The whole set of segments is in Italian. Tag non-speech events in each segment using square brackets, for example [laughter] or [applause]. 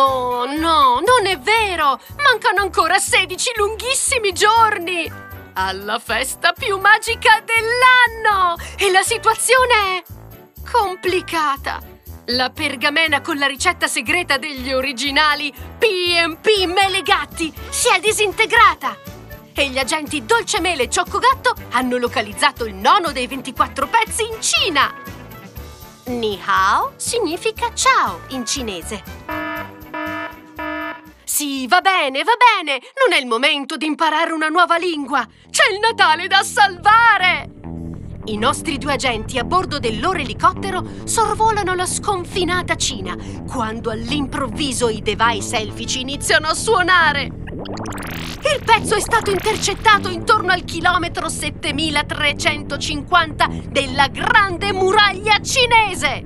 Oh no, non è vero! Mancano ancora 16 lunghissimi giorni! Alla festa più magica dell'anno! E la situazione è complicata. La pergamena con la ricetta segreta degli originali PMP Melegatti si è disintegrata! E gli agenti Dolce Mele e Cioccogatto hanno localizzato il nono dei 24 pezzi in Cina! Ni hao significa ciao in cinese. Sì, va bene, va bene! Non è il momento di imparare una nuova lingua! C'è il Natale da salvare! I nostri due agenti a bordo del loro elicottero sorvolano la sconfinata Cina quando all'improvviso i device elfici iniziano a suonare. Il pezzo è stato intercettato intorno al chilometro 7350 della grande muraglia cinese.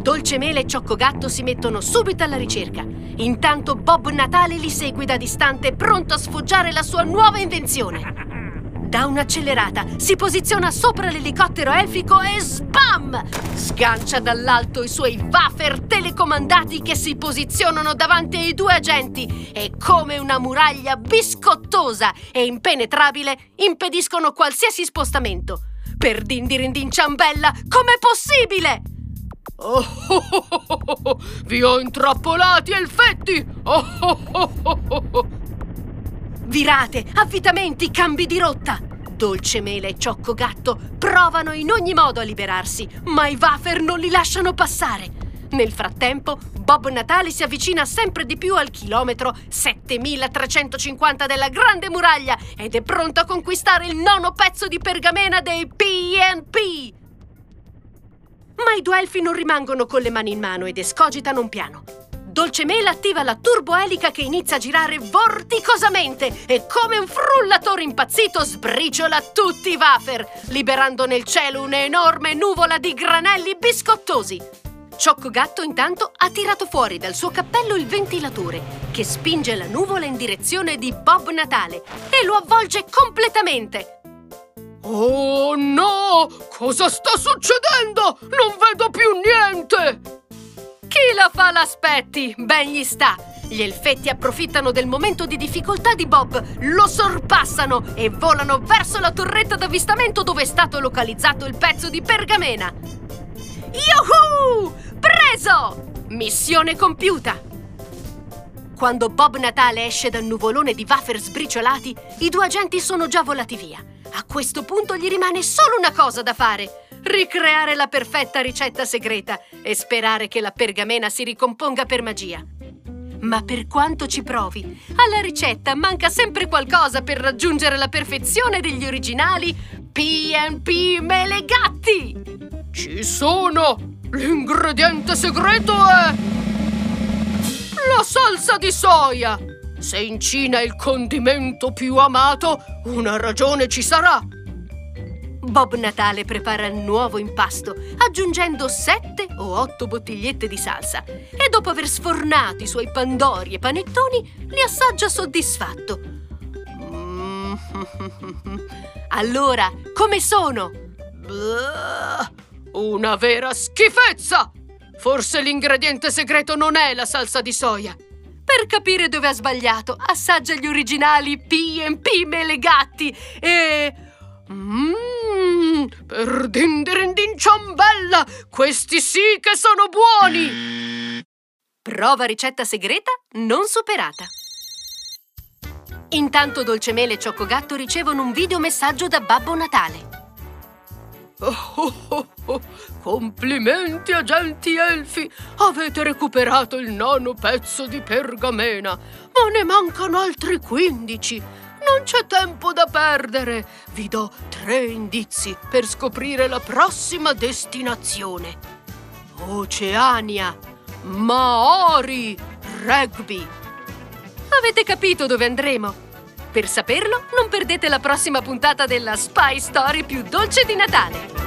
Dolcemele e Cioccogatto si mettono subito alla ricerca. Intanto Bob Natale li segue da distante, pronto a sfoggiare la sua nuova invenzione. Dà un'accelerata, si posiziona sopra l'elicottero elfico e sbam! Sgancia dall'alto i suoi wafer telecomandati che si posizionano davanti ai due agenti e come una muraglia biscottosa e impenetrabile impediscono qualsiasi spostamento. Per dindirindin ciambella, com'è possibile? Oh, oh, oh, Vi ho intrappolati, elfetti! Oh, oh, oh, oh, oh. Virate, avvitamenti, cambi di rotta! Dolce Mela e Ciocco Gatto provano in ogni modo a liberarsi, ma i wafer non li lasciano passare. Nel frattempo, Bob Natale si avvicina sempre di più al chilometro 7350 della Grande Muraglia ed è pronto a conquistare il nono pezzo di pergamena dei PNP. I due elfi non rimangono con le mani in mano ed escogitano un piano. Dolcemela attiva la turboelica che inizia a girare vorticosamente e come un frullatore impazzito sbriciola tutti i wafer, liberando nel cielo un'enorme nuvola di granelli biscottosi. Ciocco Gatto intanto ha tirato fuori dal suo cappello il ventilatore che spinge la nuvola in direzione di Bob Natale e lo avvolge completamente. Oh Cosa sta succedendo? Non vedo più niente! Chi la fa l'aspetti? Ben gli sta! Gli elfetti approfittano del momento di difficoltà di Bob, lo sorpassano e volano verso la torretta d'avvistamento dove è stato localizzato il pezzo di pergamena. Yuhu! Preso! Missione compiuta! Quando Bob Natale esce dal nuvolone di wafer sbriciolati, i due agenti sono già volati via. A questo punto gli rimane solo una cosa da fare ricreare la perfetta ricetta segreta e sperare che la pergamena si ricomponga per magia. Ma per quanto ci provi, alla ricetta manca sempre qualcosa per raggiungere la perfezione degli originali PNP Melegatti! Ci sono! L'ingrediente segreto è... La salsa di soia! Se in Cina è il condimento più amato, una ragione ci sarà! Bob Natale prepara il nuovo impasto aggiungendo sette o otto bottigliette di salsa e dopo aver sfornato i suoi pandori e panettoni li assaggia soddisfatto. Mm. [laughs] Allora, come sono? Una vera schifezza! Forse l'ingrediente segreto non è la salsa di soia. Per capire dove ha sbagliato, assaggia gli originali P&P Melegatti e... Mmm, per dindirindin ciambella, questi sì che sono buoni! Prova ricetta segreta non superata. Intanto Dolcemele e Cioccogatto ricevono un videomessaggio da Babbo Natale. Oh, oh, oh, Complimenti, agenti elfi! Avete recuperato il nono pezzo di pergamena, ma ne mancano altri quindici. Non c'è tempo da perdere. Vi do tre indizi per scoprire la prossima destinazione. Oceania, Maori, Rugby. Avete capito dove andremo? Per saperlo, non perdete la prossima puntata della Spy Story più dolce di Natale.